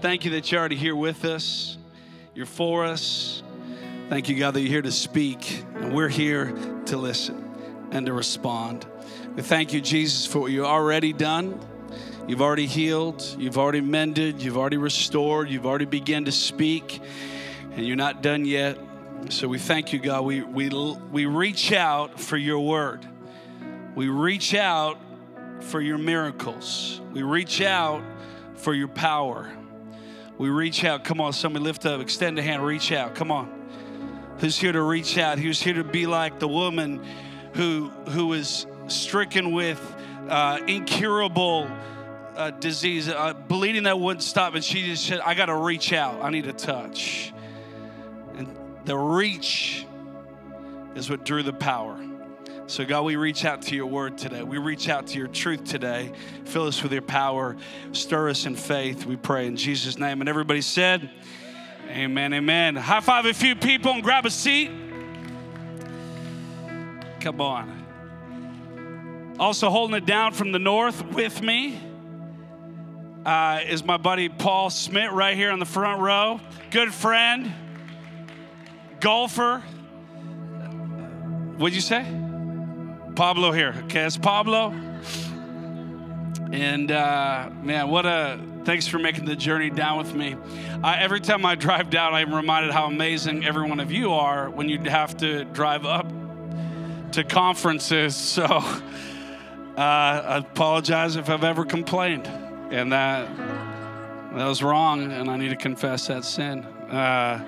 thank you that you're already here with us. You're for us. Thank you, God, that you're here to speak, and we're here to listen and to respond. We thank you, Jesus, for what you've already done. You've already healed, you've already mended, you've already restored, you've already begun to speak, and you're not done yet. So we thank you, God. We, we, we reach out for your word. We reach out for your miracles. We reach out for your power. We reach out. Come on, somebody lift up, extend a hand, reach out. Come on. Who's here to reach out? Who's here to be like the woman who who was stricken with uh, incurable uh, disease, uh, bleeding that wouldn't stop, and she just said, "I got to reach out. I need a touch." And the reach is what drew the power. So, God, we reach out to your word today. We reach out to your truth today. Fill us with your power. Stir us in faith, we pray in Jesus' name. And everybody said, Amen, amen. High five a few people and grab a seat. Come on. Also, holding it down from the north with me uh, is my buddy Paul Smith right here on the front row. Good friend, golfer. What'd you say? Pablo here. Okay, it's Pablo. And uh, man, what a thanks for making the journey down with me. Every time I drive down, I'm reminded how amazing every one of you are when you have to drive up to conferences. So uh, I apologize if I've ever complained, and that that was wrong, and I need to confess that sin. Uh,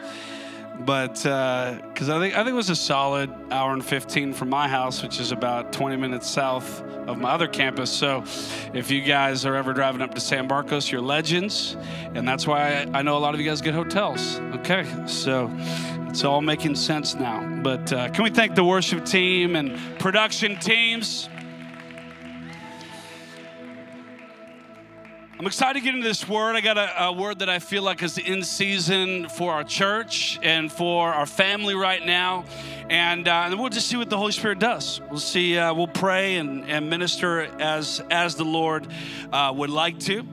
but because uh, I think I think it was a solid hour and 15 from my house, which is about 20 minutes south of my other campus. So, if you guys are ever driving up to San Marcos, you're legends, and that's why I, I know a lot of you guys get hotels. Okay, so it's all making sense now. But uh, can we thank the worship team and production teams? I'm excited to get into this word. I got a, a, word that I feel like is in season for our church and for our family right now. And, uh, and we'll just see what the Holy Spirit does. We'll see, uh, we'll pray and, and minister as, as the Lord uh, would like to.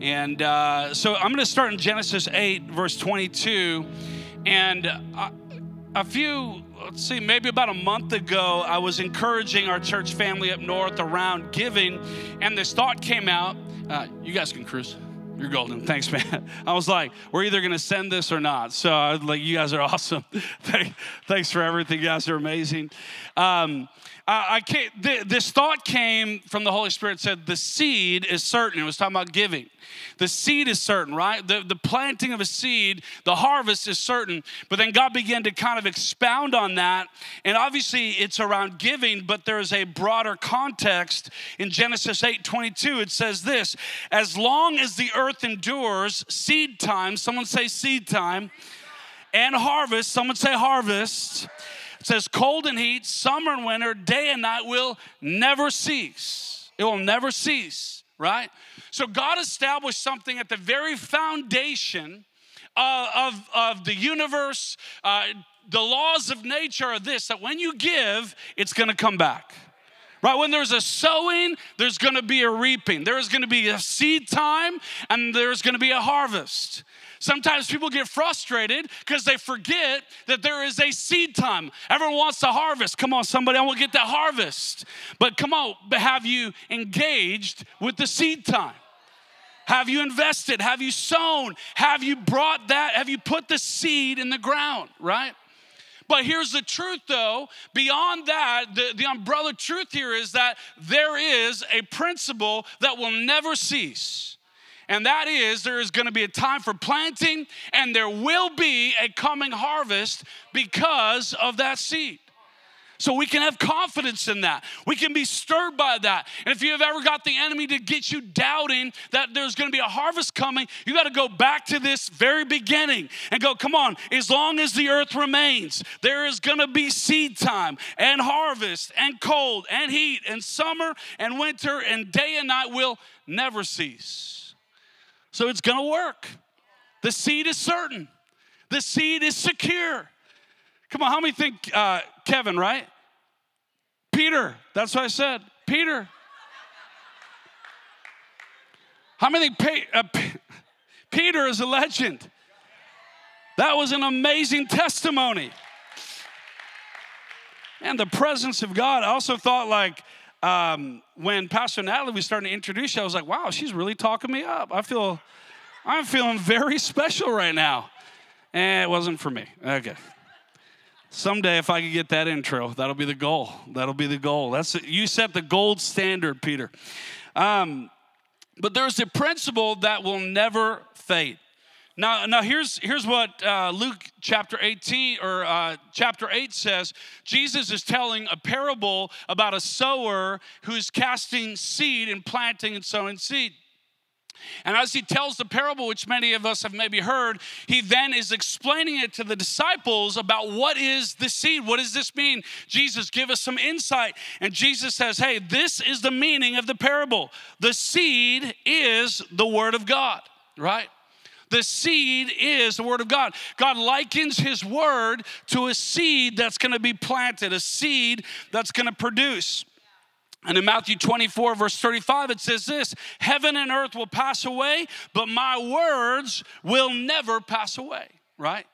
And uh, so I'm going to start in Genesis 8, verse 22. And uh, a few let's see, maybe about a month ago, I was encouraging our church family up north around giving, and this thought came out uh, you guys can cruise. You're golden. Thanks, man. I was like, we're either going to send this or not. So I was like, you guys are awesome. Thanks for everything. You guys are amazing. Um, I, I can't, th- this thought came from the Holy Spirit said, the seed is certain. It was talking about giving. The seed is certain, right? The, the planting of a seed, the harvest is certain. But then God began to kind of expound on that. And obviously it's around giving, but there's a broader context. In Genesis 8 22, it says this As long as the earth endures, seed time, someone say seed time, and harvest, someone say harvest it says, cold and heat, summer and winter, day and night will never cease. It will never cease, right? So God established something at the very foundation uh, of, of the universe. Uh, the laws of nature are this that when you give, it's gonna come back. Right? When there's a sowing, there's gonna be a reaping. There is gonna be a seed time and there's gonna be a harvest. Sometimes people get frustrated because they forget that there is a seed time. Everyone wants to harvest. Come on, somebody, I want to get that harvest. But come on, have you engaged with the seed time? Have you invested? Have you sown? Have you brought that? Have you put the seed in the ground, right? But here's the truth though, beyond that, the, the umbrella truth here is that there is a principle that will never cease and that is there is going to be a time for planting, and there will be a coming harvest because of that seed. So we can have confidence in that. We can be stirred by that. And if you have ever got the enemy to get you doubting that there's going to be a harvest coming, you got to go back to this very beginning and go, come on, as long as the earth remains, there is going to be seed time and harvest and cold and heat and summer and winter and day and night will never cease. So it's to work. The seed is certain, the seed is secure. Come on, how many think uh, Kevin, right? Peter, that's what I said. Peter. How many think uh, Peter is a legend? That was an amazing testimony. And the presence of God. I also thought, like, um, when Pastor Natalie was starting to introduce you, I was like, wow, she's really talking me up. I feel, I'm feeling very special right now. And it wasn't for me. Okay. Someday, if I could get that intro, that'll be the goal. That'll be the goal. That's you set the gold standard, Peter. Um, but there's a principle that will never fade. Now, now here's here's what uh, Luke chapter 18 or uh, chapter 8 says. Jesus is telling a parable about a sower who's casting seed and planting and sowing seed. And as he tells the parable, which many of us have maybe heard, he then is explaining it to the disciples about what is the seed? What does this mean? Jesus, give us some insight. And Jesus says, Hey, this is the meaning of the parable. The seed is the word of God, right? The seed is the word of God. God likens his word to a seed that's going to be planted, a seed that's going to produce. And in Matthew 24, verse 35, it says this Heaven and earth will pass away, but my words will never pass away, right?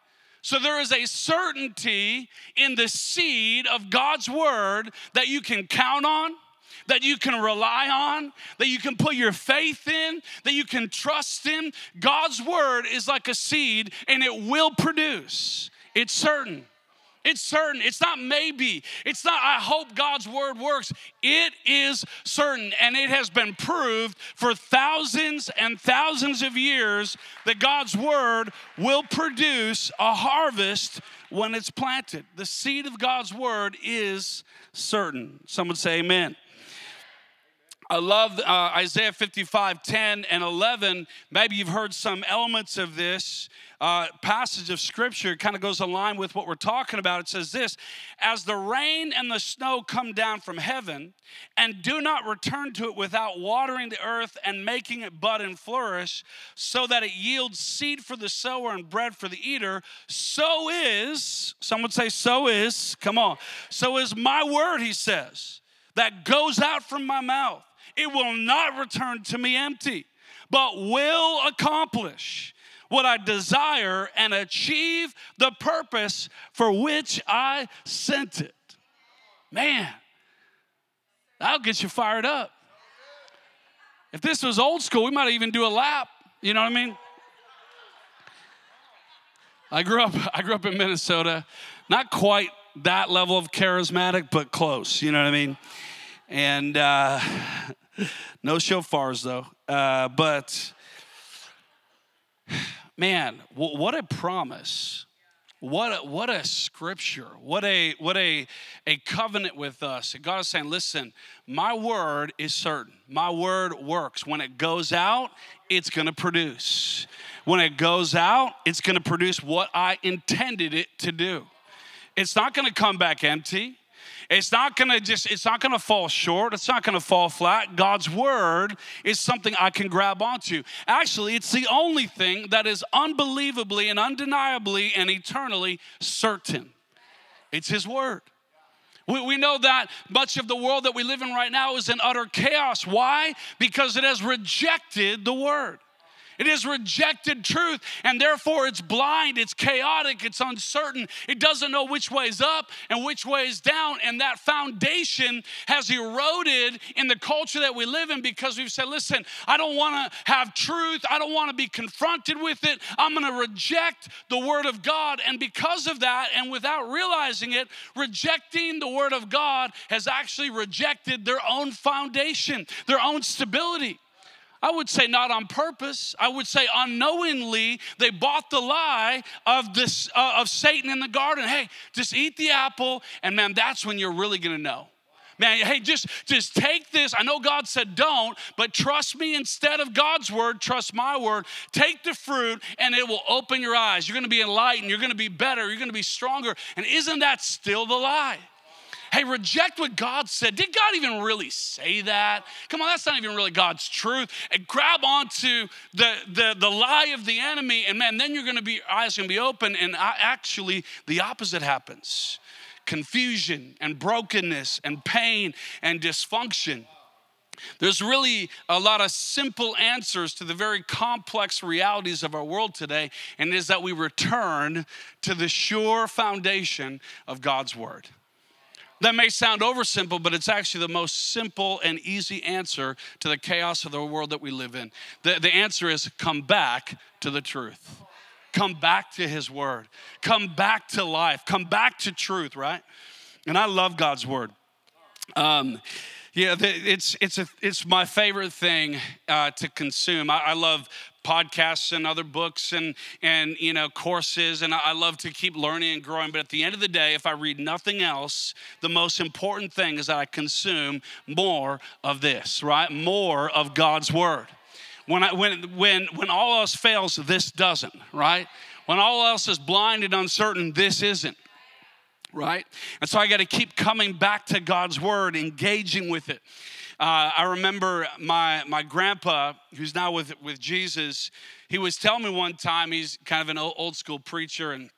So there is a certainty in the seed of God's word that you can count on, that you can rely on, that you can put your faith in, that you can trust in. God's word is like a seed and it will produce. It's certain. It's certain. It's not maybe. It's not, I hope God's word works. It is certain. And it has been proved for thousands and thousands of years that God's word will produce a harvest when it's planted. The seed of God's word is certain. Some would say amen. I love uh, Isaiah 55, 10 and 11. Maybe you've heard some elements of this uh, passage of scripture It kind of goes along with what we're talking about. It says this As the rain and the snow come down from heaven and do not return to it without watering the earth and making it bud and flourish, so that it yields seed for the sower and bread for the eater, so is, someone say, so is, come on, so is my word, he says, that goes out from my mouth. It will not return to me empty, but will accomplish what I desire and achieve the purpose for which I sent it. Man, that'll get you fired up. If this was old school, we might even do a lap. You know what I mean? I grew up. I grew up in Minnesota, not quite that level of charismatic, but close. You know what I mean? And uh, no shofars though. Uh, but man, what a promise. What a, what a scripture. What a what a a covenant with us. God is saying, listen, my word is certain. My word works. When it goes out, it's going to produce. When it goes out, it's going to produce what I intended it to do. It's not going to come back empty. It's not gonna just, it's not gonna fall short. It's not gonna fall flat. God's word is something I can grab onto. Actually, it's the only thing that is unbelievably and undeniably and eternally certain. It's His word. We, we know that much of the world that we live in right now is in utter chaos. Why? Because it has rejected the word. It has rejected truth, and therefore it's blind, it's chaotic, it's uncertain. It doesn't know which way is up and which way is down. And that foundation has eroded in the culture that we live in because we've said, listen, I don't want to have truth, I don't want to be confronted with it. I'm going to reject the Word of God. And because of that, and without realizing it, rejecting the Word of God has actually rejected their own foundation, their own stability. I would say not on purpose. I would say unknowingly they bought the lie of this uh, of Satan in the garden. Hey, just eat the apple, and man, that's when you're really gonna know. Man, hey, just just take this. I know God said don't, but trust me instead of God's word, trust my word. Take the fruit, and it will open your eyes. You're gonna be enlightened. You're gonna be better. You're gonna be stronger. And isn't that still the lie? Hey, reject what God said. Did God even really say that? Come on, that's not even really God's truth. And grab onto the, the, the lie of the enemy, and man, then you're gonna be, eyes gonna be open, and actually the opposite happens confusion and brokenness and pain and dysfunction. There's really a lot of simple answers to the very complex realities of our world today, and it is that we return to the sure foundation of God's Word. That may sound oversimple, but it's actually the most simple and easy answer to the chaos of the world that we live in. The, the answer is come back to the truth. Come back to His Word. Come back to life. Come back to truth, right? And I love God's Word. Um, yeah, it's it's a it's my favorite thing uh, to consume. I, I, love podcasts and other books and and you know courses and I love to keep learning and growing. But at the end of the day if I read nothing else the most important thing is that I consume more of this right? More of God's word. When I, when when when all else fails this doesn't right? When all else is blind and uncertain this isn't right? And so I got to keep coming back to God's word engaging with it uh, I remember my, my grandpa, who's now with, with Jesus, he was telling me one time, he's kind of an old school preacher, and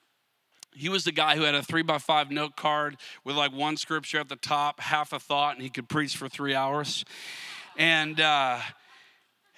he was the guy who had a three by five note card with like one scripture at the top, half a thought, and he could preach for three hours. And uh,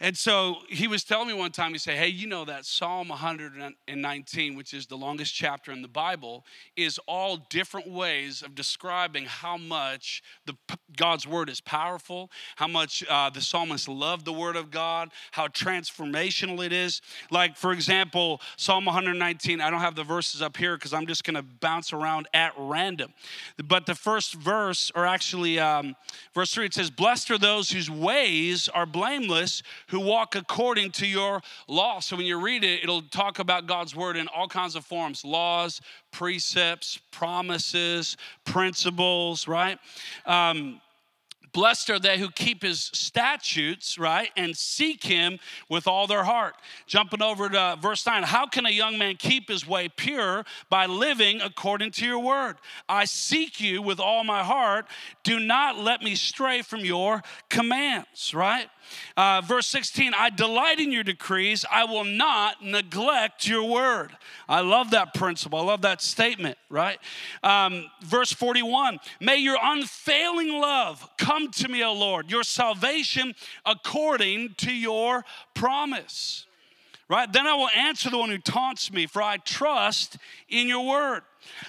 and so he was telling me one time, he said, Hey, you know that Psalm 119, which is the longest chapter in the Bible, is all different ways of describing how much the, God's word is powerful, how much uh, the psalmist loved the word of God, how transformational it is. Like, for example, Psalm 119, I don't have the verses up here because I'm just going to bounce around at random. But the first verse, or actually um, verse 3, it says, Blessed are those whose ways are blameless who walk according to your law. So when you read it, it'll talk about God's word in all kinds of forms laws, precepts, promises, principles, right? Um, Blessed are they who keep his statutes, right, and seek him with all their heart. Jumping over to verse 9 How can a young man keep his way pure? By living according to your word. I seek you with all my heart. Do not let me stray from your commands, right? Uh, verse 16, I delight in your decrees. I will not neglect your word. I love that principle. I love that statement, right? Um, verse 41, may your unfailing love come to me, O Lord, your salvation according to your promise. Right? Then I will answer the one who taunts me, for I trust in your word.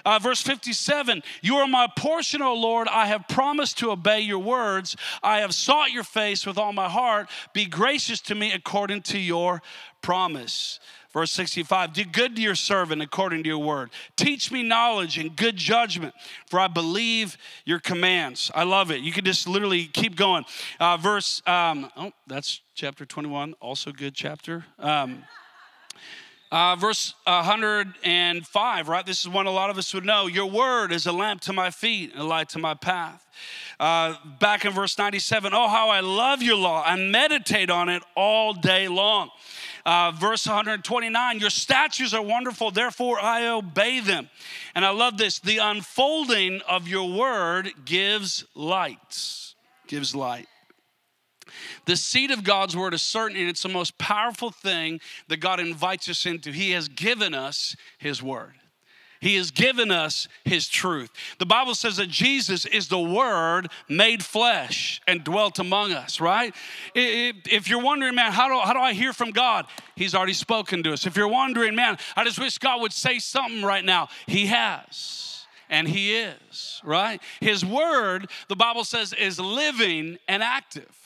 Uh, verse 57 You are my portion, O Lord. I have promised to obey your words. I have sought your face with all my heart. Be gracious to me according to your promise. Verse 65 Do good to your servant according to your word. Teach me knowledge and good judgment, for I believe your commands. I love it. You can just literally keep going. Uh, verse, um, oh, that's chapter 21, also good chapter. Um, uh, verse 105, right? This is one a lot of us would know. Your word is a lamp to my feet and a light to my path. Uh, back in verse 97, oh, how I love your law I meditate on it all day long. Uh, verse 129, your statutes are wonderful, therefore I obey them. And I love this the unfolding of your word gives light, gives light. The seed of God's word is certain, and it's the most powerful thing that God invites us into. He has given us His word. He has given us His truth. The Bible says that Jesus is the Word made flesh and dwelt among us, right? If you're wondering, man, how do, how do I hear from God? He's already spoken to us. If you're wondering, man, I just wish God would say something right now, He has. And He is, right? His Word, the Bible says, is living and active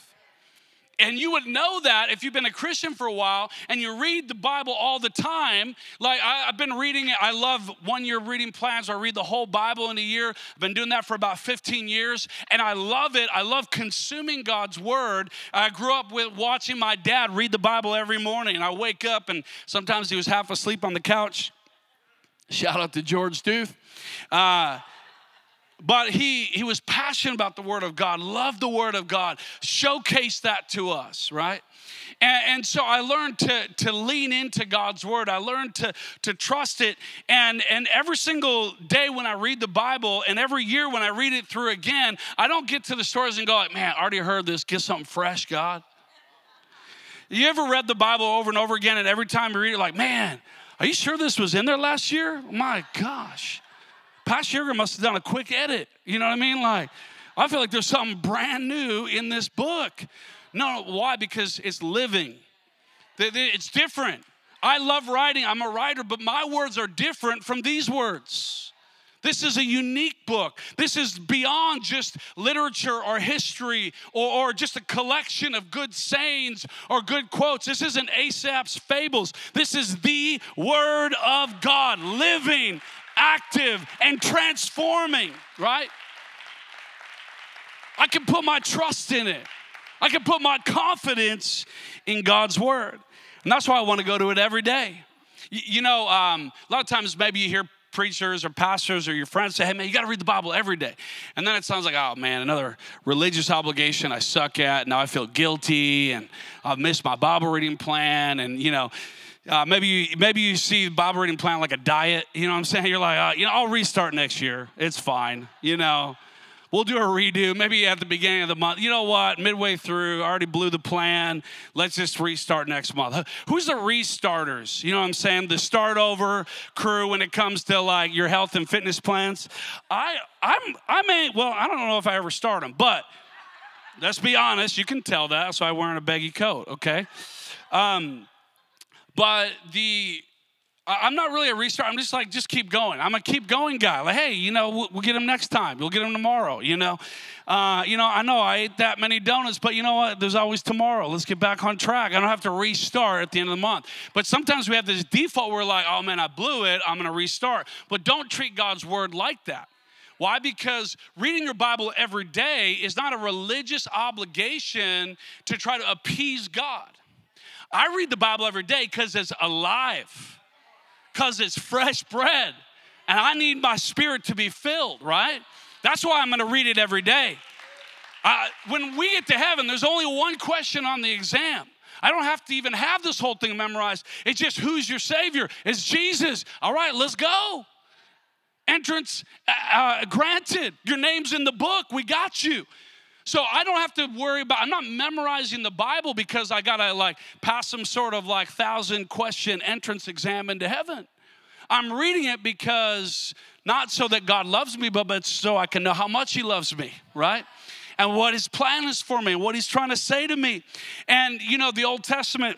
And you would know that if you've been a Christian for a while and you read the Bible all the time. Like I, have been reading it, I love one year reading plans. I read the whole Bible in a year. I've been doing that for about 15 years, and I love it. I love consuming God's Word. I grew up with watching my dad read the Bible every morning, I wake up, and sometimes he was half asleep on the couch. Shout out to George Deuth. Uh, but he he was passionate about the word of god loved the word of god showcased that to us right? And, and, so i learned to to lean into god's word. I learned to to trust it. And and every single day when i read the bible and every year when i read it through again i don't get to the stories and go like man i already heard this. Get something fresh god. You ever read the bible over and over again and every time you read it like man are you sure this was in there last year? My gosh Pastor Sugar must have done a quick edit. You know what I mean? Like, I feel like there's something brand new in this book. No, why? Because it's living. It's different. I love writing. I'm a writer, but my words are different from these words. This is a unique book. This is beyond just literature or history or, or, just a collection of good sayings or good quotes. This isn't Aesop's fables. This is the Word of God, living active and transforming, right? I can put my trust in it. I can put my confidence in God's word. And that's why I want to go to it every day. You, know, um, a lot of times maybe you hear preachers or pastors or your friends say, hey, man, you got to read the Bible every day. And then it sounds like, oh, man, another religious obligation I suck at. Now I feel guilty and I've missed my Bible reading plan. And, you know, uh, maybe you, maybe you see Bible reading plan like a diet. You know what I'm saying? You're like, uh, you know, I'll restart next year. It's fine. You know, we'll do a redo. Maybe at the beginning of the month. You know what? Midway through, I already blew the plan. Let's just restart next month. Who's the restarters? You know what I'm saying? The start over crew when it comes to like your health and fitness plans. I I'm I may well I don't know if I ever start them, but let's be honest. You can tell that. So I'm wearing a baggy coat. Okay. Um, but the I'm not really a restart. I'm just like, just keep going. I'm a keep going guy. Like, hey, you know, we'll, we'll get him next time. We'll get him tomorrow. You know, uh, you know, I know I ate that many donuts, but you know what? There's always tomorrow. Let's get back on track. I don't have to restart at the end of the month. But sometimes we have this default. We're like, oh man, I blew it. I'm to restart. But don't treat God's word like that. Why? Because reading your Bible every day is not a religious obligation to try to appease God. I read the Bible every day because it's alive, because it's fresh bread, and I need my spirit to be filled, right? That's why I'm to read it every day. When we get to heaven, there's only one question on the exam. I don't have to even have this whole thing memorized. It's just who's your Savior? It's Jesus. All right, let's go. Entrance uh, uh granted. Your name's in the book. We got you. So I don't have to worry about, I'm not memorizing the Bible because I gotta like pass some sort of like thousand question entrance exam into heaven. I'm reading it because not so that God loves me, but, but so I can know how much He loves me, right? And what His plan is for me, what He's trying to say to me. And you know, the Old Testament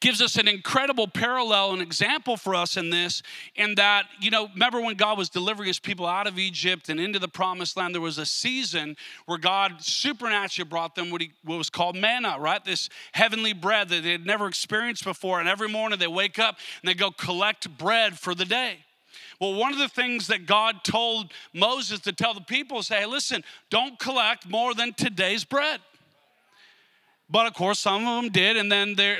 gives us an incredible parallel and example for us in this in that you know remember when god was delivering his people out of egypt and into the promised land there was a season where god supernaturally brought them what, he, what was called manna right? This heavenly bread that they had never experienced before. And every morning they wake up and they go collect bread for the day. Well, one of the things that God told Moses to tell the people is, hey, listen, don't collect more than today's bread. But of course, some of them did. And then they,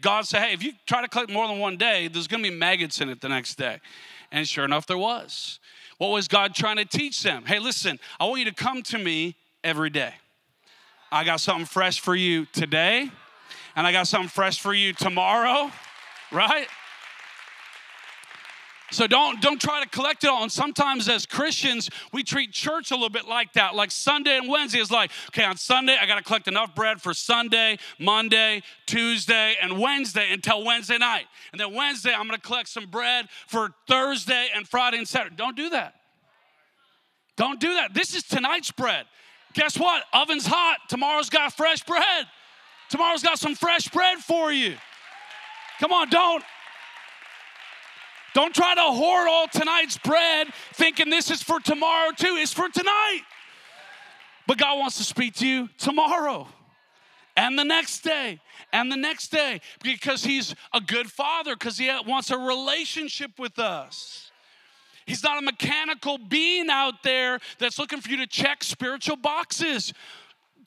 God said, hey, if you try to collect more than one day, there's going to be maggots in it the next day. And sure enough, there was. What was God trying to teach them? Hey, listen, I want you to come to me every day. I got something fresh for you today, and I got something fresh for you tomorrow, right? So don't don't try to collect it all. And sometimes as Christians, we treat church a little bit like that. Like Sunday and Wednesday is like, okay, on Sunday I got to collect enough bread for Sunday, Monday, Tuesday, and Wednesday until Wednesday night. And then Wednesday I'm going to collect some bread for Thursday and Friday and Saturday. Don't do that. Don't do that. This is tonight's bread. Guess what? Oven's hot. Tomorrow's got fresh bread. Tomorrow's got some fresh bread for you. Come on, don't don't try to hoard all tonight's bread thinking this is for tomorrow too. It's for tonight. But God wants to speak to you tomorrow. and the next day and the next day because he's a good father because he wants a relationship with us he's not a mechanical being out there that's looking for you to check spiritual boxes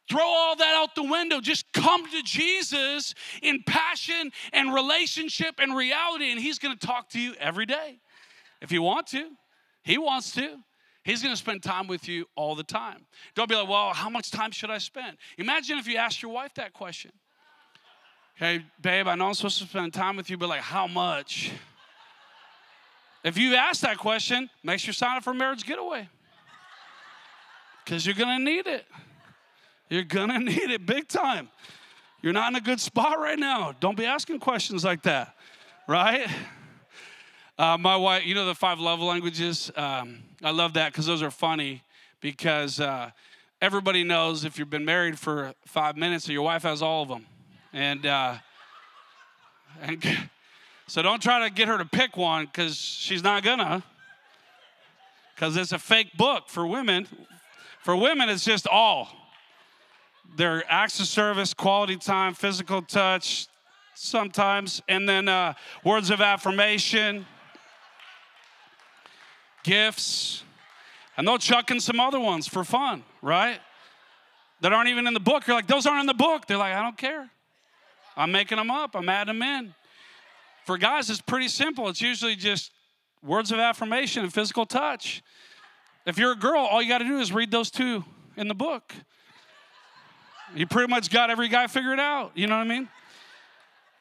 throw all that out the window just come to jesus in passion and relationship and reality and he's going to talk to you every day if you want to he wants to He's going to spend time with you all the time. Don't be like, well, how much time should I spend? Imagine if you asked your wife that question. Hey, babe, I know I'm supposed to spend time with you, but like, how much? If you ask that question, make sure you sign up for a marriage getaway. Because you're going to need it. You're to need it big time. You're not in a good spot right now. Don't be asking questions like that, right? Uh, my wife, you know the five love languages? Um, I love that because those are funny because uh, everybody knows if you've been married for five minutes your wife has all of them. And, uh, and so don't try to get her to pick one because she's not gonna. Because it's a fake book for women. For women, it's just all. Their acts of service, quality time, physical touch, sometimes, and then uh, words of affirmation gifts, and they'll chuck in some other ones for fun, right? That aren't even in the book. You're like, those aren't in the book. They're like, I don't care. I'm making them up, I'm adding them in. For guys, it's pretty simple. It's usually just words of affirmation and physical touch. If you're a girl, all you got to do is read those two in the book. You pretty much got every guy figured out. You know what I mean?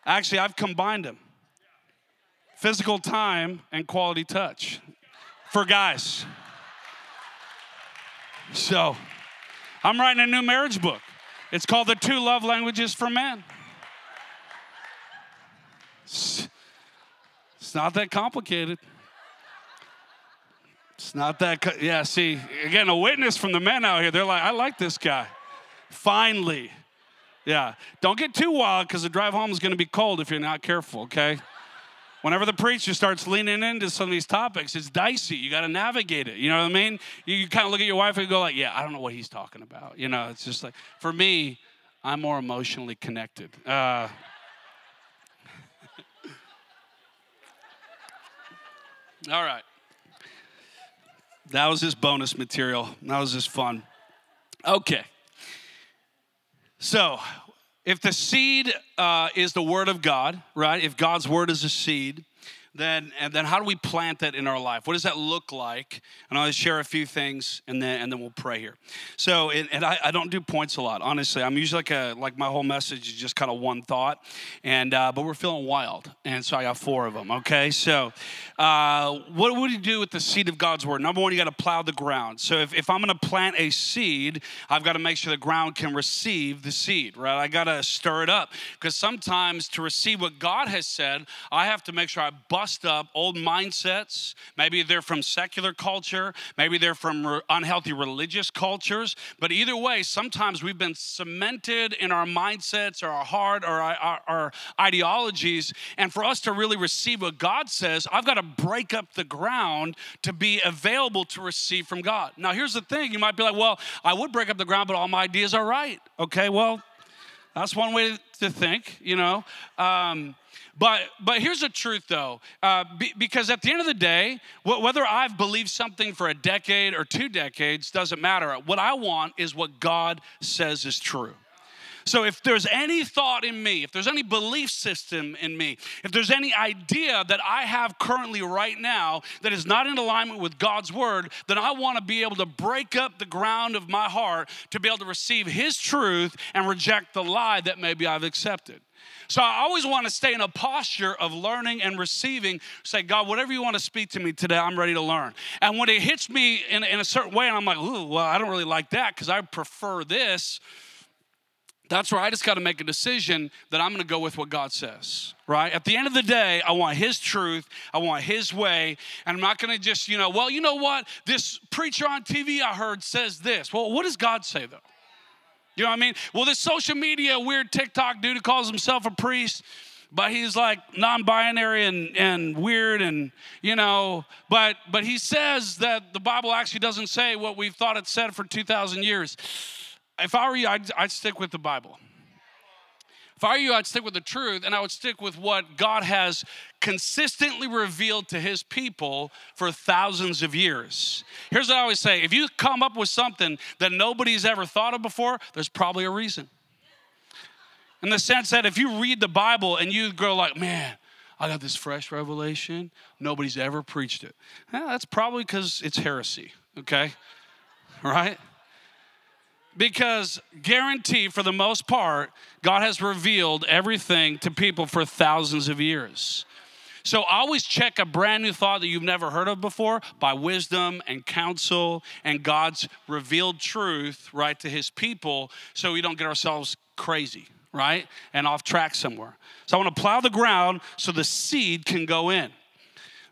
Actually, I've combined them physical time and quality touch for guys. So, I'm writing a new marriage book. It's called The Two Love Languages for Men. It's, not that complicated. It's not that, yeah, see, again, a witness from the men out here. They're like, I like this guy. Finally. Yeah. Don't get too wild because the drive home is going to be cold if you're not careful, okay? Whenever the preacher starts leaning into some of these topics, it's dicey. You got to navigate it. You know what I mean? You, kind of look at your wife and go like, "Yeah, I don't know what he's talking about." You know, it's just like for me, I'm more emotionally connected. Uh, all right. That was just bonus material. That was just fun. Okay. So, if the seed uh, is the word of God, right? If God's word is a seed, then and then how do we plant that in our life? What does that look like? And I'll share a few things, and then and then we'll pray here. So, and, and I, I, don't do points a lot, honestly. I'm usually like a like my whole message is just kind of one thought, and uh, but we're feeling wild, and so I got four of them. Okay, so uh, what would you do with the seed of God's word? Number one, you got to plow the ground. So if, if I'm going to plant a seed, I've got to make sure the ground can receive the seed, right? I got to stir it up because sometimes to receive what God has said, I have to make sure I bust up old mindsets. Maybe they're from secular culture, maybe they're from re- unhealthy religious cultures. But either way, sometimes we've been cemented in our mindsets or our heart or our, our, our ideologies. And for us to really receive what God says, I've got to break up the ground to be available to receive from God. Now, here's the thing you might be like, well, I would break up the ground, but all my ideas are right. Okay, well, that's one way to think, you know. Um, but but here's the truth though, uh, be, because at the end of the day, wh- whether I've believed something for a decade or two decades doesn't matter. What I want is what God says is true. So if there's any thought in me, if there's any belief system in me, if there's any idea that I have currently right now that is not in alignment with God's word, then I want to be able to break up the ground of my heart to be able to receive His truth and reject the lie that maybe I've accepted. So I always want to stay in a posture of learning and receiving. Say, God, whatever you want to speak to me today, I'm ready to learn. And when it hits me in, in a certain way, and I'm like, ooh, well, I don't really like that because I prefer this. That's where I just got to make a decision that I'm going to go with what God says, right? At the end of the day, I want His truth, I want His way, and I'm not going to just, you know, well, you know what? This preacher on TV I heard says this. Well, what does God say though? You know what I mean? Well, this social media weird TikTok dude who calls himself a priest, but he's like non-binary and, and weird and you know, but but he says that the Bible actually doesn't say what we've thought it said for 2,000 years. If I were you, I'd, I'd stick with the Bible. If I were you, I'd stick with the truth and I would stick with what God has consistently revealed to his people for thousands of years. Here's what I always say if you come up with something that nobody's ever thought of before, there's probably a reason. In the sense that if you read the Bible and you go like, man, I got this fresh revelation, nobody's ever preached it. Eh, that's probably because it's heresy, okay? Right? Because guarantee for the most part, God has revealed everything to people for thousands of years. So always check a brand new thought that you've never heard of before by wisdom and counsel and God's revealed truth, right, to his people so we don't get ourselves crazy, right? And off track somewhere. So I want to plow the ground so the seed can go in.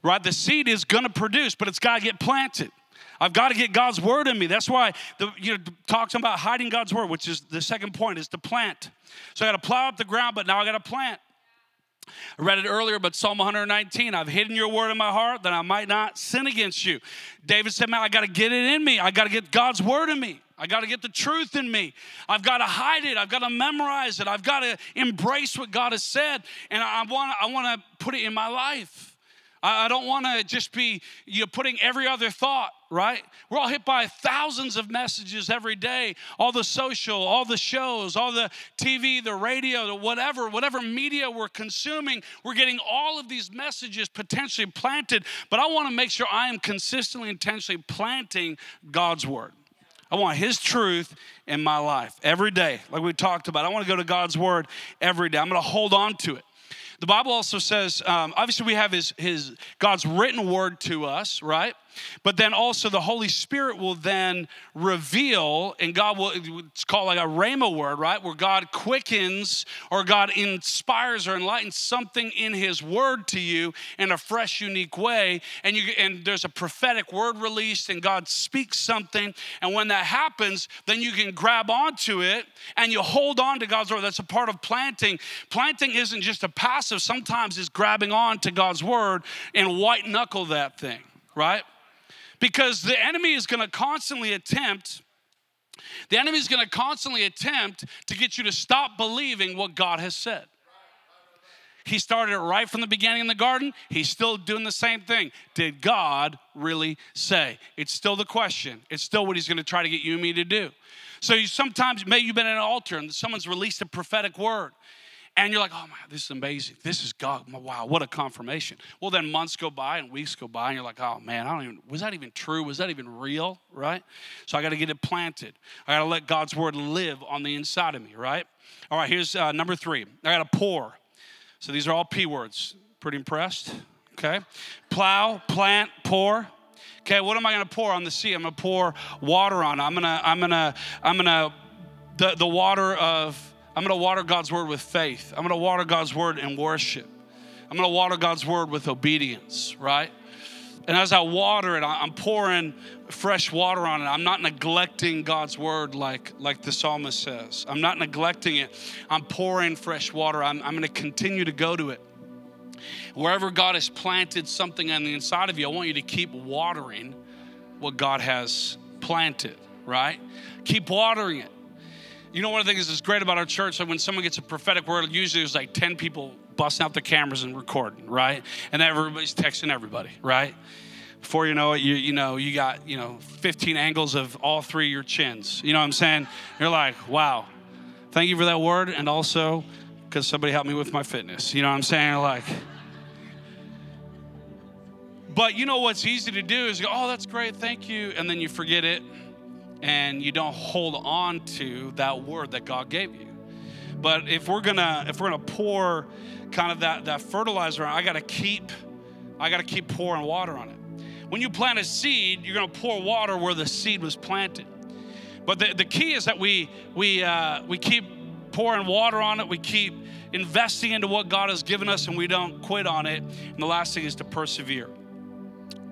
Right? The seed is going to produce, but it's got to get planted. I've got to get God's word in me. That's why the, you know, talks about hiding God's word, which is the second point, is to plant. So I got to plow up the ground, but now I got to plant. I read it earlier, but Psalm 119, I've hidden your word in my heart that I might not sin against you. David said, Man, I got to get it in me. I got to get God's word in me. I got to get the truth in me. I've got to hide it. I've got to memorize it. I've got to embrace what God has said. And I want, I want to put it in my life. I don't want to just be you know, putting every other thought, right? We're all hit by thousands of messages every day, all the social, all the shows, all the TV, the radio, the whatever, whatever media we're consuming, we're getting all of these messages potentially planted. But I want to make sure I am consistently, intentionally planting God's word. I want His truth in my life every day, like we talked about. I want to go to God's Word every day. I'm going to hold on to it. The Bible also says, um, obviously, we have his, his God's written word to us, right? But then also the Holy Spirit will then reveal, and God will, it's called like a rhema word, right? Where God quickens or God inspires or enlightens something in His word to you in a fresh, unique way. And, you, and there's a prophetic word released, and God speaks something. And when that happens, then you can grab onto it and you hold on to God's word. That's a part of planting. Planting isn't just a passive, sometimes it's grabbing on to God's word and white knuckle that thing, right? Because the enemy is going to constantly attempt, the enemy is going to constantly attempt to get you to stop believing what God has said. He started it right from the beginning in the garden. He's still doing the same thing. Did God really say? It's still the question. It's still what he's going to try to get you and me to do. So you sometimes, maybe you've been in an altar and someone's released a prophetic word and you're like, oh my, this is amazing. This is God. Wow, what a confirmation. Well, then months go by and weeks go by, and you're like, oh man, I don't even, was that even true? Was that even real? Right? So I got to get it planted. I got to let God's word live on the inside of me, right? All right, here's uh, number three. I got to pour. So these are all P words. Pretty impressed? Okay. Plow, plant, pour. Okay, what am I gonna pour on the sea? I'm gonna pour water on it. I'm gonna, I'm gonna, I'm gonna, the, the water of I'm going to water God's word with faith. I'm going to water God's word in worship. I'm going to water God's word with obedience, right? And as I water it, I'm pouring fresh water on it. I'm not neglecting God's word like, like the psalmist says. I'm not neglecting it. I'm pouring fresh water. I'm, I'm going to continue to go to it. Wherever God has planted something on the inside of you, I want you to keep watering what God has planted, right? Keep watering it. You know, one of the things that's great about our church, that when someone gets a prophetic word, usually there's like 10 people busting out the cameras and recording, right? And everybody's texting everybody, right? Before you know it, you, you know, you got, you know, 15 angles of all three of your chins. You know what I'm saying? You're like, wow, thank you for that word. And also, because somebody helped me with my fitness. You know what I'm saying? Like, but you know what's easy to do is go, oh, that's great, thank you. And then you forget it and you don't hold on to that word that God gave you. But if we're gonna if we're gonna pour kind of that that fertilizer, I gotta keep I gotta keep pouring water on it. When you plant a seed, you're gonna pour water where the seed was planted. But the, the key is that we we uh, we keep pouring water on it. We keep investing into what God has given us, and we don't quit on it. And the last thing is to persevere.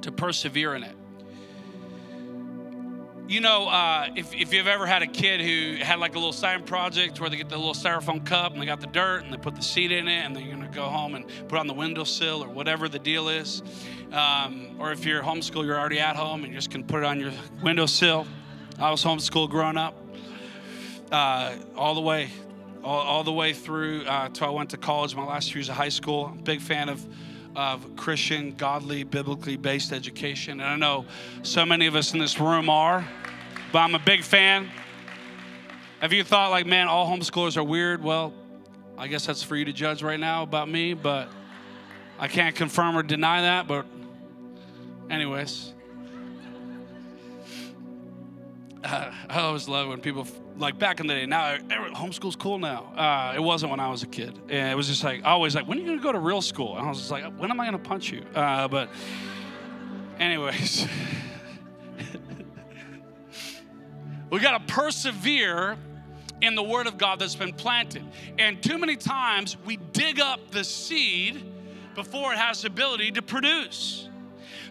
To persevere in it you know, uh, if, if you've ever had a kid who had like a little science project where they get the little styrofoam cup and they got the dirt and they put the seed in it and they're going to go home and put on the windowsill or whatever the deal is. Um, or if you're homeschool, you're already at home and you just can put it on your windowsill. I was homeschooled growing up uh, all the way all, all the way through uh, till I went to college. My last few years of high school. Big fan of of Christian, godly, biblically based education. And I know so many of us in this room are, but I'm a big fan. Have you thought, like, man, all homeschoolers are weird? Well, I guess that's for you to judge right now about me, but I can't confirm or deny that. But, anyways, uh, I always love when people like back in the day. Now homeschool's cool now. Uh, it wasn't when I was a kid. And it was just like always like, when are you gonna go to real school? And I was just like, when am I gonna punch you? Uh, but, anyways, we gotta persevere in the Word of God that's been planted. And too many times we dig up the seed before it has the ability to produce.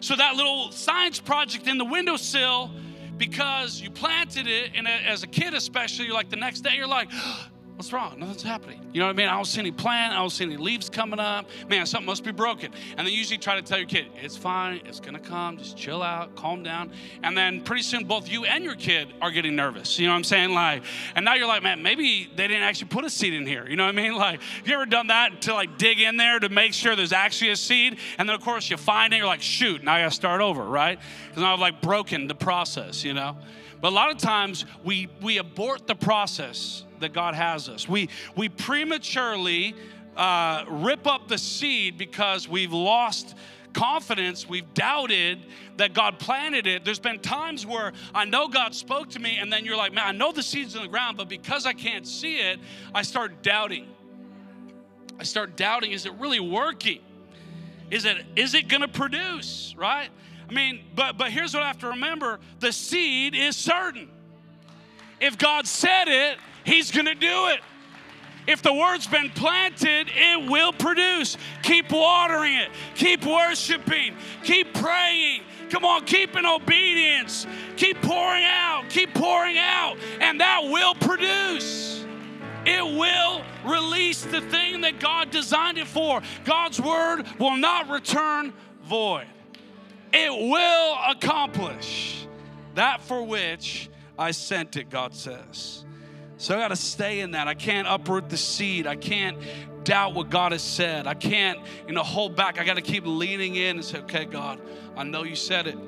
So that little science project in the windowsill because you planted it, and as a kid especially, you're like the next day, you're like, What's wrong? Nothing's happening. You know what I mean? I don't see any plant. I don't see any leaves coming up. Man, something must be broken. And then usually try to tell your kid, it's fine. It's going to come. Just chill out, calm down. And then pretty soon, both you and your kid are getting nervous. You know what I'm saying? Like, and now you're like, man, maybe they didn't actually put a seed in here. You know what I mean? Like, have you ever done that to like dig in there to make sure there's actually a seed? And then, of course, you find it. You're like, shoot, now I got to start over, right? Because now I've like broken the process, you know? But a lot of times we, we abort the process that God has us. We, we prematurely uh, rip up the seed because we've lost confidence, we've doubted that God planted it. There's been times where I know God spoke to me, and then you're like, man, I know the seed's in the ground, but because I can't see it, I start doubting. I start doubting, is it really working? Is it is it gonna produce, right? I mean, but but here's what I have to remember: the seed is certain. If God said it, He's gonna do it. If the word's been planted, it will produce. Keep watering it. Keep worshiping. Keep praying. Come on, keep in obedience. Keep pouring out. Keep pouring out. And that will produce. It will release the thing that God designed it for. God's word will not return void it will accomplish that for which I sent it, God says. So I got to stay in that. I can't uproot the seed. I can't doubt what God has said. I can't, you know, hold back. I got to keep leaning in and say, okay, God, I know you said it.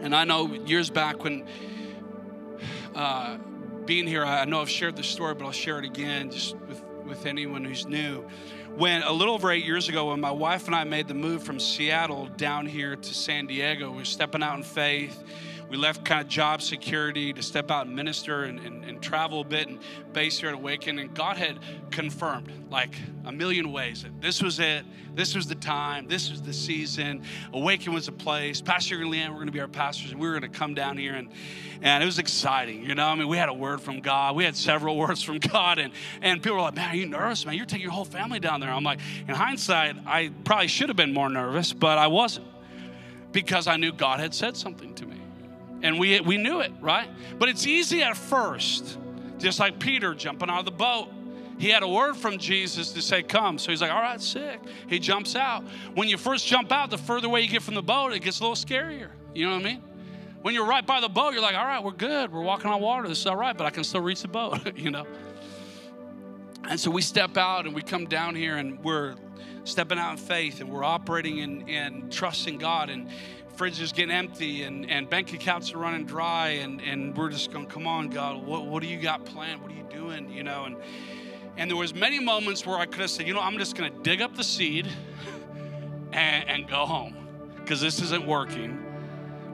And I know years back when uh, being here, I know I've shared this story, but I'll share it again just with, with anyone who's new when a little over eight years ago, when my wife and I made the move from Seattle down here to San Diego, we were stepping out in faith. We left kind of job security to step out and minister and, and, and travel a bit and base here at Awaken. And God had confirmed, like a million ways, that this was it. This was the time. This was the season. Awaken was a place. Pastor and Leanne were going to be our pastors, and we were going to come down here. And, and it was exciting. You know, I mean, we had a word from God. We had several words from God. And, and people were like, man, are you nervous, man? You're taking your whole family down there. I'm like, in hindsight, I probably should have been more nervous, but I wasn't because I knew God had said something to me and we, we knew it, right? But it's easy at first, just like Peter jumping out of the boat. He had a word from Jesus to say, Come. So he's like, All right, sick. He jumps out. When you first jump out, the further away you get from the boat, it gets a little scarier. You know what I mean? When you're right by the boat, you're like, All right, we're good. We're walking on water. This is all right, but I can still reach the boat, you know? And so we step out and we come down here and we're stepping out in faith and we're operating in, in trusting God. And fridge is getting empty and, and bank accounts are running dry and, and we're just going come on god what, what do you got planned? What are you doing? You know and and there was many moments where i could have said you know i'm just going to dig up the seed and, and go home because this isn't working.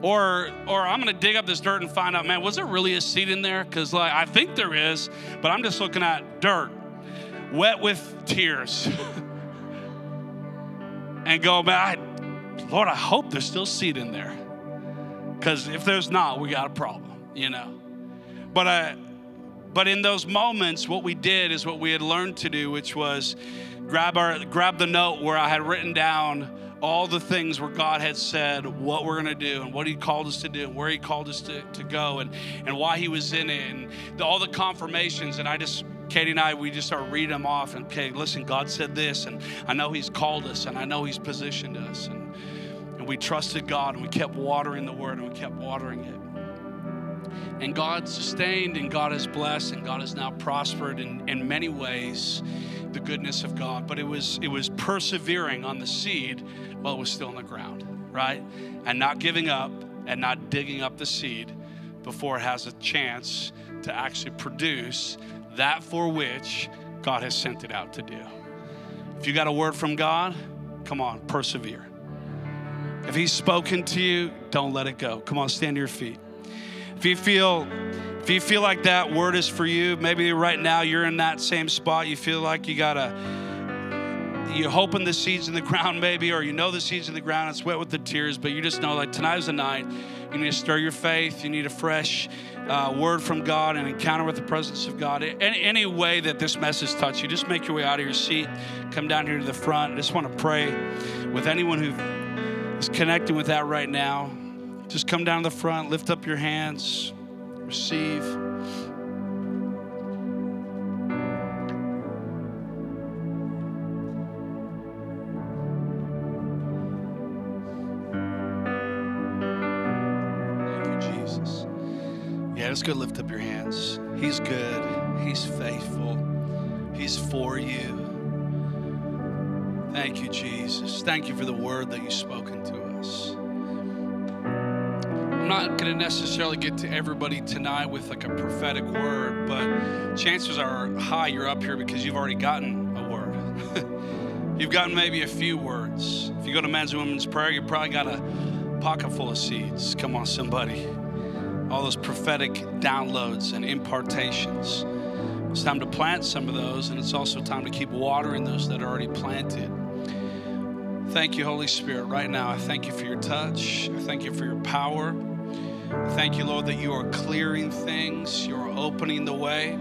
Or or i'm going to dig up this dirt and find out man was there really a seed in there? Because like i think there is but i'm just looking at dirt wet with tears and go man Lord, I hope there's still seed in there. Because if there's not, we got a problem, you know. But I, uh, but in those moments, what we did is what we had learned to do, which was grab our grab the note where I had written down all the things where God had said what we're going to do and what He called us to do and where He called us to, to go and, and why He was in it and the, all the confirmations. And I just Katie and I, we just start reading them off. And okay, listen, God said this, and I know He's called us, and I know He's positioned us, and, we trusted God, and we kept watering the Word, and we kept watering it. and God sustained, and God has blessed, and God has now prospered in, in many ways the goodness of God. But it was it was persevering on the seed while it was still in the ground, right? And not giving up and not digging up the seed before it has a chance to actually produce that for which God has sent it out to do. If you got a word from God, come on, persevere. If He's spoken to you, don't let it go. Come on, stand to your feet. If you feel if you feel like that word is for you, maybe right now you're in that same spot. You feel like you gotta you're hoping the seeds in the ground, maybe, or you know the seeds in the ground. It's wet with the tears, but you just know like tonight's the night. You need to stir your faith. You need a fresh uh, word from God and encounter with the presence of God. Any, any way that this message touched you, just make your way out of your seat. Come down here to the front. I just want to pray with anyone who is connecting with that right now. Just come down to the front, lift up your hands, receive. Yeah, just go lift up your hands. He's good. He's faithful. He's for you. Thank you, Jesus. Thank you for the word that you've spoken to us. I'm not going to necessarily get to everybody tonight with like a prophetic word, but chances are high you're up here because you've already gotten a word. you've gotten maybe a few words. If you go to men's and women's prayer, you probably got a pocket full of seeds. Come on, somebody all those prophetic downloads and impartations. It's time to plant some of those, and it's also time to keep watering those that are already planted. Thank you, Holy Spirit, right now. I thank you for your touch. I thank you for your power. I thank you, Lord, that you are clearing things, you are opening the way.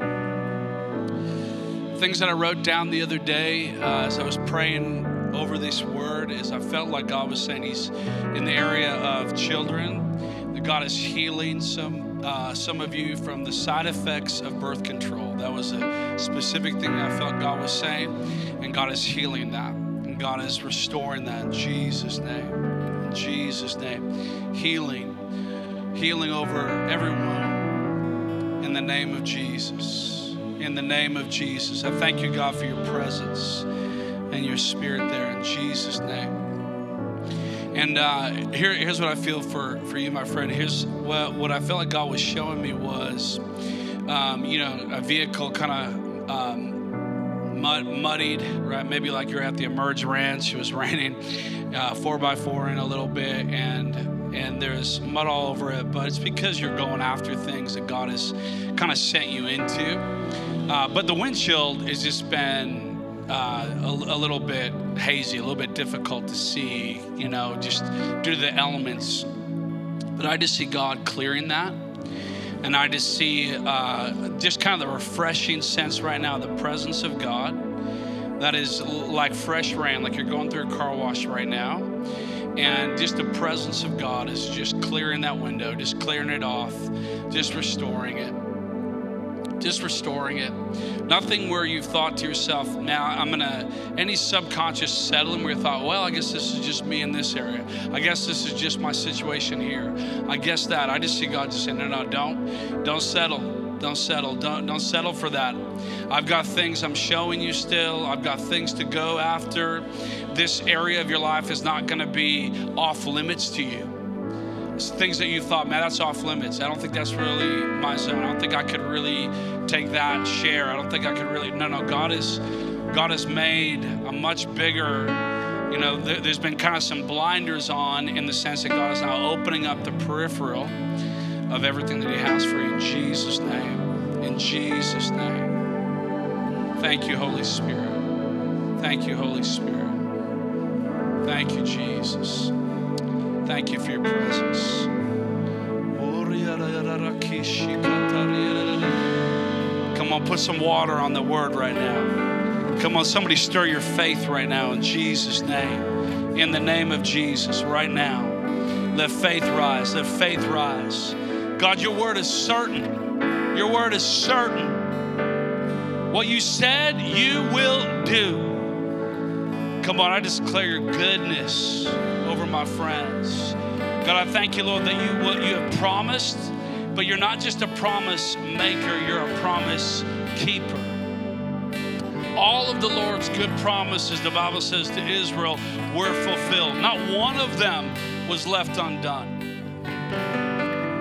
Things that I wrote down the other day uh, as I was praying over this word is I felt like God was saying He's in the area of children that God is healing some uh, some of you from the side effects of birth control. That was a specific thing I felt God was saying, and God is healing that, God is restoring that in Jesus' name. In Jesus' name, healing, healing over everyone in the name of Jesus. In the name of Jesus, I thank you, God, for your presence and your spirit there in Jesus' name. And uh, here, here's what I feel for, for you, my friend. Here's what, what I felt like God was showing me was, um, you know, a vehicle kind of um, mud, muddied, right? Maybe like you're at the Emerge Ranch. It was raining, uh, four by four in a little bit, and and there's mud all over it. But it's because you're going after things that God has kind of sent you into. Uh, but the windshield has just been uh, a, a, little bit hazy, a little bit difficult to see, you know, just due to the elements. But I just see God clearing that. And I just see uh, just kind of the refreshing sense right now, the presence of God that is like fresh rain, like you're going through a car wash right now. And just the presence of God is just clearing that window, just clearing it off, just restoring it just restoring it. Nothing where you've thought to yourself, now I'm gonna, any subconscious settling where you thought, well, I guess this is just me in this area. I guess this is just my situation here. I guess that. I just see God just saying, no, no, don't, don't settle. Don't settle. Don't, don't settle for that. I've got things I'm showing you still. I've got things to go after. This area of your life is not going to be off limits to you things that you thought, man, that's off limits. I don't think that's really my zone. I don't think I could really take that share. I don't think I could really. No, no. God is, God has made a much bigger. You know, th- there's been kind of some blinders on in the sense that God is now opening up the peripheral of everything that He has for you in Jesus' name. In Jesus' name. Thank you, Holy Spirit. Thank you, Holy Spirit. Thank you, Jesus. Thank you for your presence. Come on, put some water on the word right now. Come on, somebody stir your faith right now in Jesus' name. In the name of Jesus, right now. Let faith rise. Let faith rise. God, your word is certain. Your word is certain. What you said, you will do. Come on, I just declare your goodness over my friends. God, I thank you, Lord, that you what you have promised But you're not just a promise maker, you're a promise keeper. All of the Lord's good promises, the Bible says to Israel, were fulfilled. Not one of them was left undone.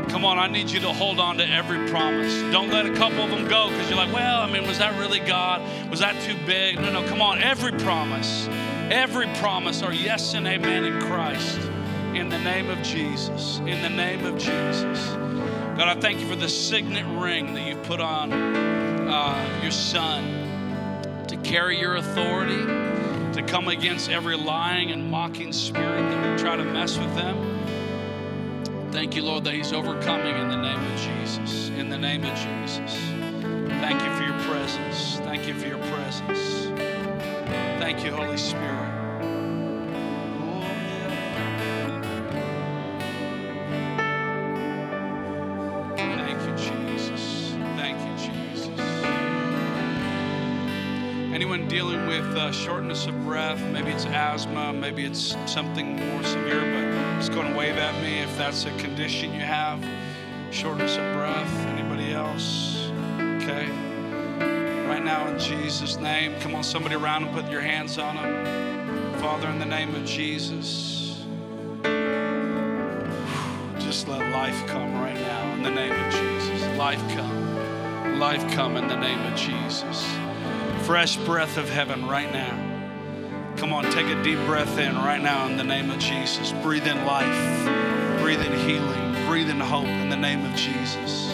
Come on, I need you to hold on to every promise. Don't let a couple of them go because you're like, well, I mean, was that really God? Was that too big? No, no, come on. Every promise, every promise are yes and amen in Christ. In the name of Jesus. In the name of Jesus. God, I thank you for the signet ring that you've put on uh, your son to carry your authority, to come against every lying and mocking spirit that would try to mess with them. Thank you, Lord, that He's overcoming in the name of Jesus. In the name of Jesus. Thank you for your presence. Thank you for your presence. Thank you, Holy Spirit. Thank you, Jesus. Thank you, Jesus. Anyone dealing with uh, shortness of breath, maybe it's asthma, maybe it's something more severe, but just going to wave at me if that's a condition you have. Shortness of breath. Anybody else? Okay. Now, in Jesus' name, come on, somebody around and put your hands on them. Father, in the name of Jesus, just let life come right now in the name of Jesus. Life come. Life come in the name of Jesus. Fresh breath of heaven right now. Come on, take a deep breath in right now in the name of Jesus. Breathe in life, breathe in healing, breathe in hope in the name of. Jesus,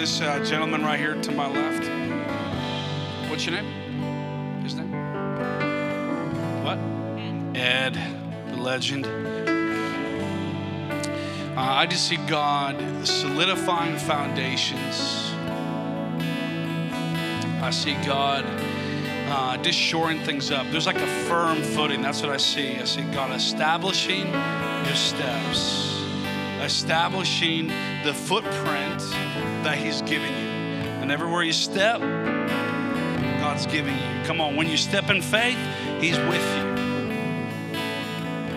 This uh, gentleman right here to my left, what's your name? His name? What? Ed, the legend. Uh, I just see God solidifying foundations. I see God uh, just shoring things up. There's like a firm footing. That's what I see. I see God establishing your steps, establishing the footprint that He's given you. And everywhere you step, God's giving you. Come on, when you step in faith, He's with you.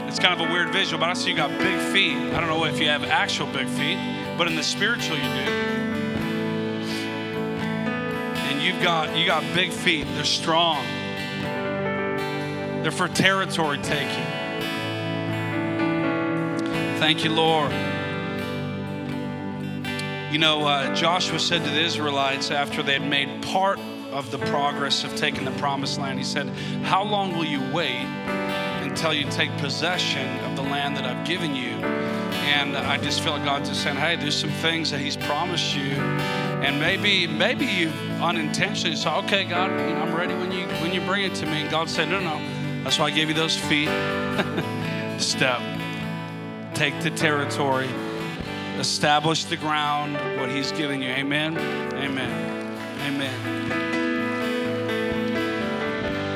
It's kind of a weird visual, but I see you got big feet. I don't know if you have actual big feet, but in the spiritual, you do. And you've got you got big feet. They're strong. They're for territory taking. Thank you, Lord. You know, uh, Joshua said to the Israelites after they had made part of the progress of taking the promised land, he said, How long will you wait until you take possession of the land that I've given you? And I just feel like God's just saying, Hey, there's some things that He's promised you. And maybe, maybe you unintentionally said, Okay, God, I'm ready when you when you bring it to me. And God said, No, no. That's why I gave you those feet. Step. Take the territory establish the ground, what He's given you. Amen. Amen. Amen.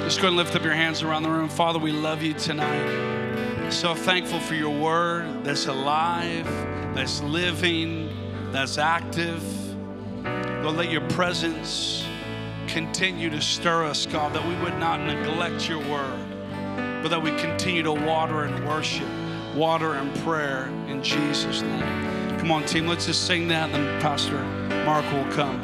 Just go and lift up your hands around the room. Father, we love you tonight. So thankful for your word that's alive, that's living, that's active. Lord, let your presence continue to stir us, God, that we would not neglect your word, but that we continue to water and worship, water and prayer in Jesus' name. Come on, team, let's just sing that, and then Pastor Mark will come.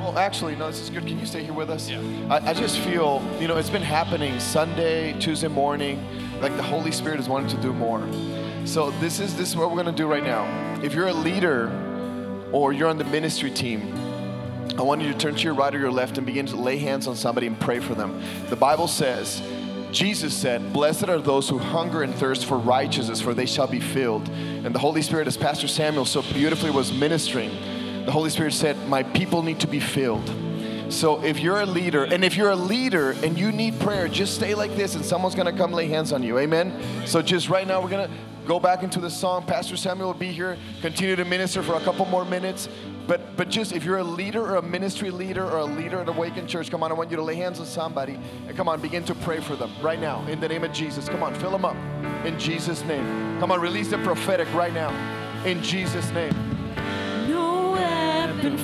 Well, actually, no, this is good. Can you stay here with us? Yeah. I, I just feel, you know, it's been happening Sunday, Tuesday morning, like the Holy Spirit is wanting to do more. So this is this is what we're gonna do right now. If you're a leader or you're on the ministry team, I want you to turn to your right or your left and begin to lay hands on somebody and pray for them. The Bible says, Jesus said, Blessed are those who hunger and thirst for righteousness, for they shall be filled. And the Holy Spirit, as Pastor Samuel so beautifully was ministering, the Holy Spirit said, My people need to be filled. So if you're a leader, and if you're a leader and you need prayer, just stay like this and someone's gonna come lay hands on you. Amen. So just right now, we're gonna go back into the song. Pastor Samuel will be here, continue to minister for a couple more minutes. But but just if you're a leader or a ministry leader or a leader at Awaken Church, come on, I want you to lay hands on somebody and come on, begin to pray for them right now in the name of Jesus. Come on, fill them up in Jesus' name. Come on, release the prophetic right now in Jesus' name. No weapon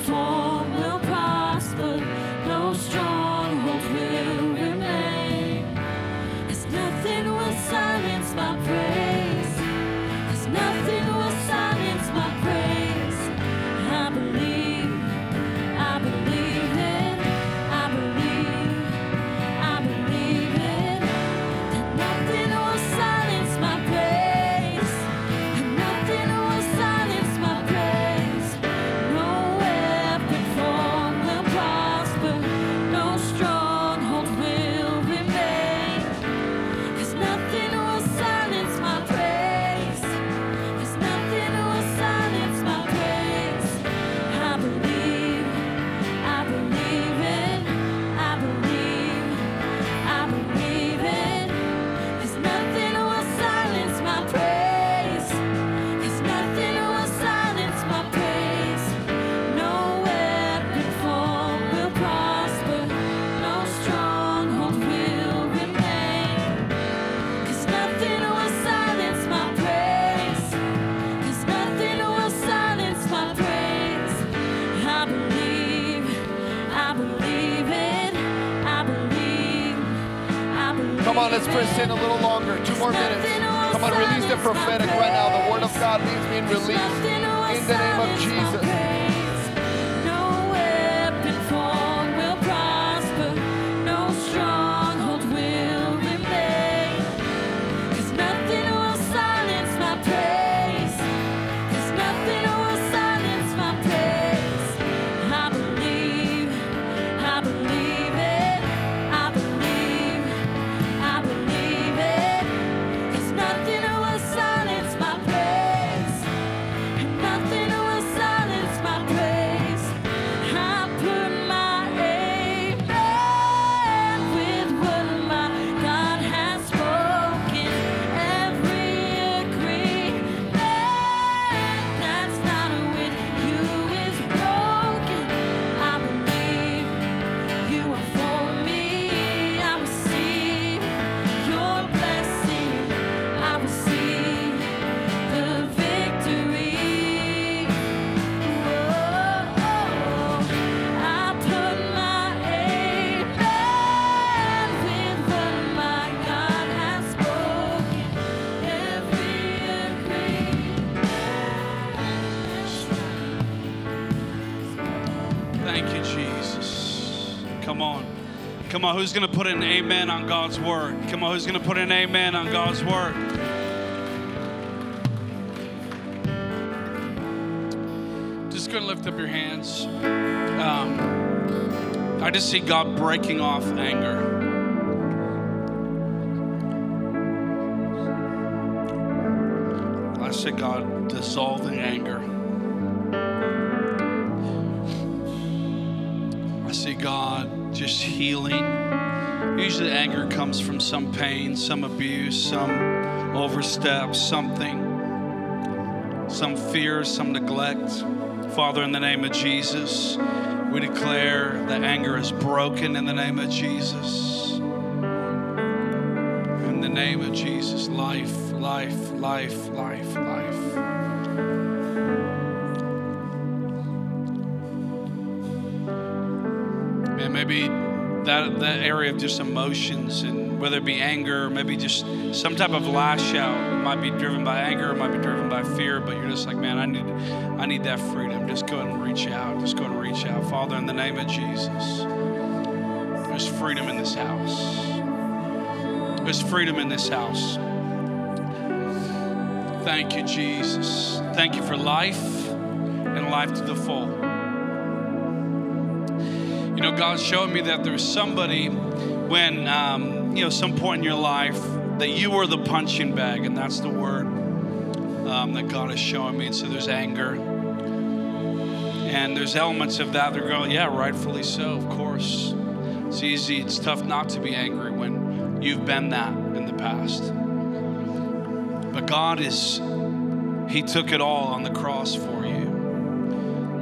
Come on, let's press in a little longer. Two more minutes. Come on, release the prophetic right now. The word of God is being released in the name of Jesus. Come on, who's going to put an amen on God's word? Come on, who's going to put an amen on God's word? Just going to lift up your hands. Um, I just see God breaking off anger. I see God dissolving anger. I see God just healing. Usually, anger comes from some pain, some abuse, some overstep, something, some fear, some neglect. Father, in the name of Jesus, we declare that anger is broken in the name of Jesus. In the name of Jesus, life, life, life, life, life. Maybe that that area of just emotions and whether it be anger, or maybe just some type of lash out it might be driven by anger, it might be driven by fear, but you're just like, man, I need I need that freedom. Just go and reach out. Just go and reach out. Father, in the name of Jesus. There's freedom in this house. There's freedom in this house. Thank you, Jesus. Thank you for life and life to the full. Know, God's showing me that there's somebody when, um, you know, some point in your life that you were the punching bag, and that's the word um, that God is showing me. And so there's anger. And there's elements of that that are going, yeah, rightfully so, of course. It's easy, it's tough not to be angry when you've been that in the past. But God is, He took it all on the cross for.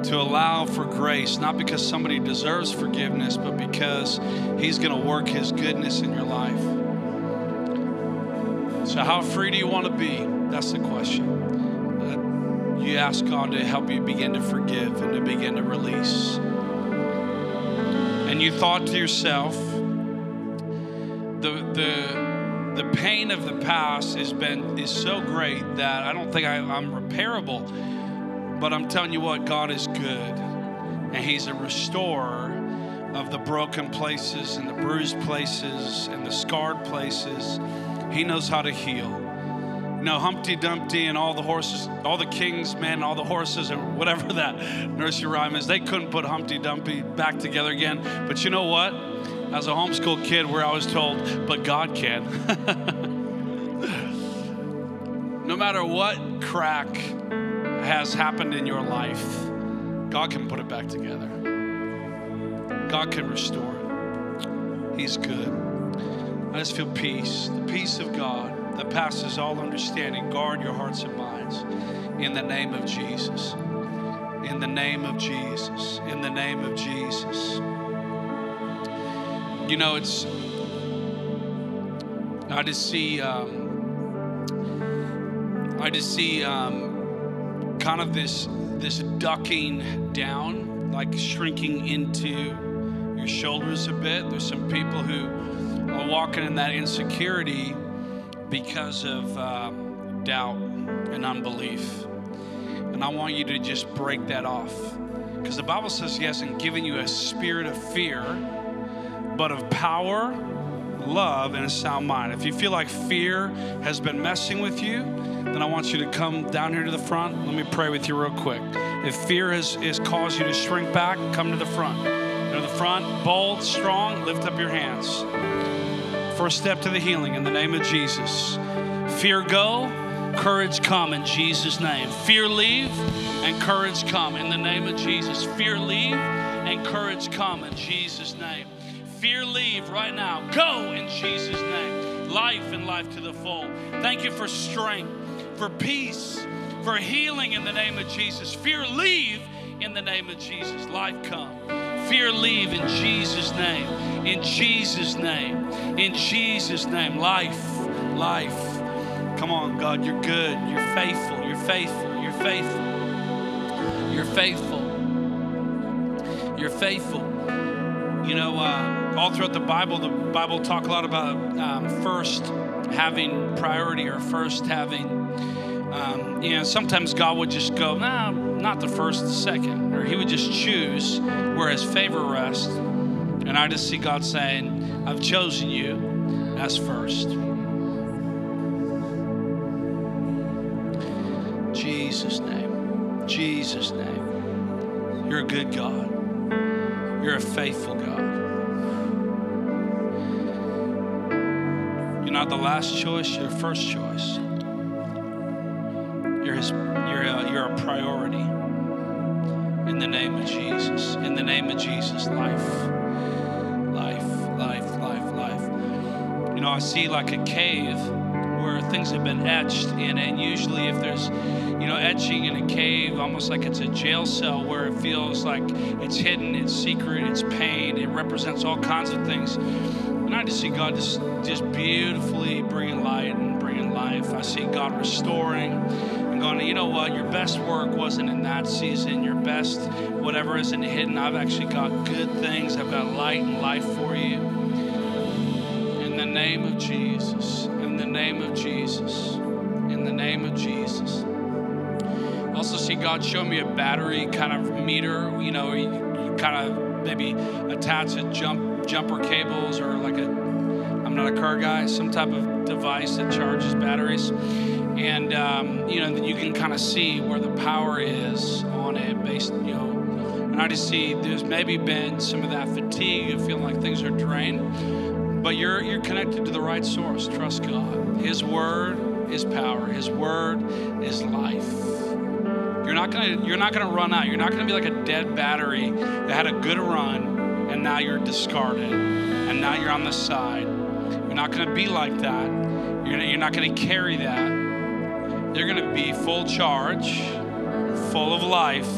To allow for grace, not because somebody deserves forgiveness, but because He's going to work His goodness in your life. So, how free do you want to be? That's the question. You ask God to help you begin to forgive and to begin to release. And you thought to yourself, the the the pain of the past has been is so great that I don't think I, I'm repairable. But I'm telling you what, God is good, and He's a restorer of the broken places and the bruised places and the scarred places. He knows how to heal. You know, Humpty Dumpty and all the horses, all the king's men, all the horses, and whatever that nursery rhyme is, they couldn't put Humpty Dumpty back together again. But you know what? As a homeschool kid, where I was told, but God can. no matter what crack has happened in your life, God can put it back together. God can restore it. He's good. I just feel peace, the peace of God that passes all understanding. Guard your hearts and minds in the name of Jesus. In the name of Jesus. In the name of Jesus. You know, it's, I just see, um, I just see um, kind of this, this ducking down, like shrinking into your shoulders a bit. There's some people who are walking in that insecurity because of um, doubt and unbelief. And I want you to just break that off. Because the Bible says he hasn't given you a spirit of fear, but of power, love, and a sound mind. If you feel like fear has been messing with you, then I want you to come down here to the front. Let me pray with you real quick. If fear has, has caused you to shrink back, come to the front. To the front, bold, strong, lift up your hands. First step to the healing in the name of Jesus. Fear go, courage come in Jesus' name. Fear leave and courage come in the name of Jesus. Fear leave and courage come in Jesus' name. Fear leave right now. Go in Jesus' name. Life and life to the full. Thank you for strength, for peace, for healing in the name of Jesus. Fear leave in the name of Jesus. Life come. Fear leave in Jesus' name. In Jesus' name. In Jesus' name. Life, life. Come on, God, you're good. You're faithful. You're faithful. You're faithful. You're faithful. You're faithful. You know, uh, all throughout the Bible, the Bible talk a lot about um, first having priority or first having. Um, you know, sometimes God would just go, nah, not the first, the second, or He would just choose where His favor rests. And I just see God saying, I've chosen you as first. Jesus' name. Jesus' name. You're a good God. You're a faithful God. You're not the last choice, you're the first choice. You're his you're a, you're a priority. In the name of Jesus. In the name of Jesus. Life. Life, life, life, life. You know, I see like a cave things have been etched in it. And usually, if there's, you know, etching in a cave, almost like it's a jail cell where it feels like it's hidden, it's secret, it's pain, it represents all kinds of things. And I just see God just, just beautifully bringing light and bringing life. I see God restoring and going, you know what, your best work wasn't in that season. Your best, whatever isn't hidden, I've actually got good things. I've got light and life for you. In the name of Jesus. Name of Jesus. In the name of Jesus. I also see God show me a battery kind of meter, you know, you kind of maybe attach a jump jumper cables or like a I'm not a car guy, some type of device that charges batteries. And um, you know, you can kind of see where the power is on it based, you know. And I just see there's maybe been some of that fatigue of feeling like things are drained. But you're you're connected to the right source. Trust God. His word is power. His word is life. You're not gonna you're not gonna run out. You're not gonna be like a dead battery that had a good run and now you're discarded and now you're on the side. You're not gonna be like that. You're, you're not gonna carry that. You're gonna be full charge, full of life,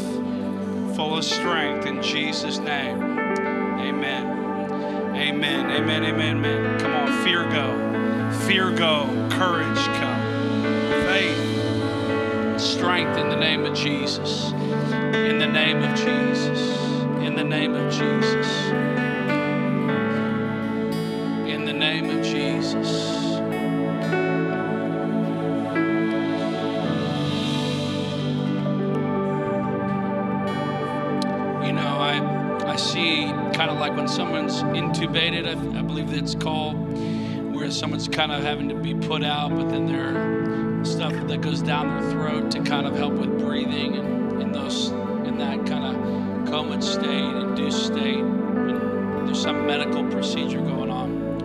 full of strength in Jesus' name. Amen. Amen. Amen. Amen. Come on, fear go. Fear go. Courage come. Faith. Strength in the name of Jesus. In the name of Jesus. In the name of Jesus. Kind of like when someone's intubated, I, I believe it's called, where someone's kind of having to be put out, but then there stuff that goes down their throat to kind of help with breathing and in those in that kind of coma state, induced state, and there's some medical procedure going on.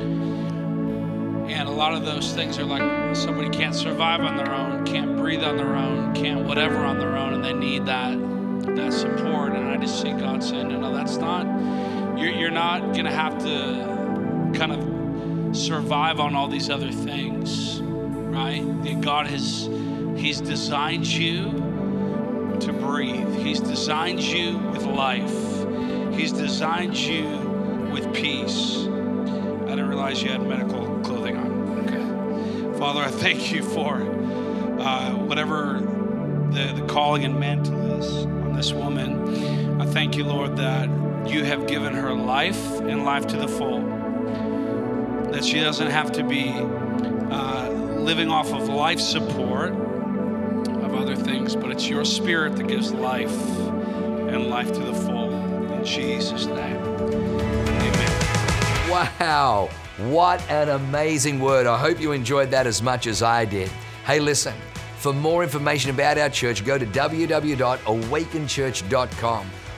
And a lot of those things are like somebody can't survive on their own, can't breathe on their own, can't whatever on their own, and they need that that support. And I just see God saying, no, no, that's not. You're, you're not gonna have to kind of survive on all these other things, right? That God has He's designed you to breathe. He's designed you with life. He's designed you with peace. I didn't realize you had medical clothing on. Okay. Father, I thank you for uh, whatever the, the calling and mantle is on this woman. I thank you, Lord, that you have given her life and life to the full. That she doesn't have to be uh, living off of life support of other things, but it's your spirit that gives life and life to the full. In Jesus' name. Amen. Wow, what an amazing word. I hope you enjoyed that as much as I did. Hey, listen, for more information about our church, go to www.awakenchurch.com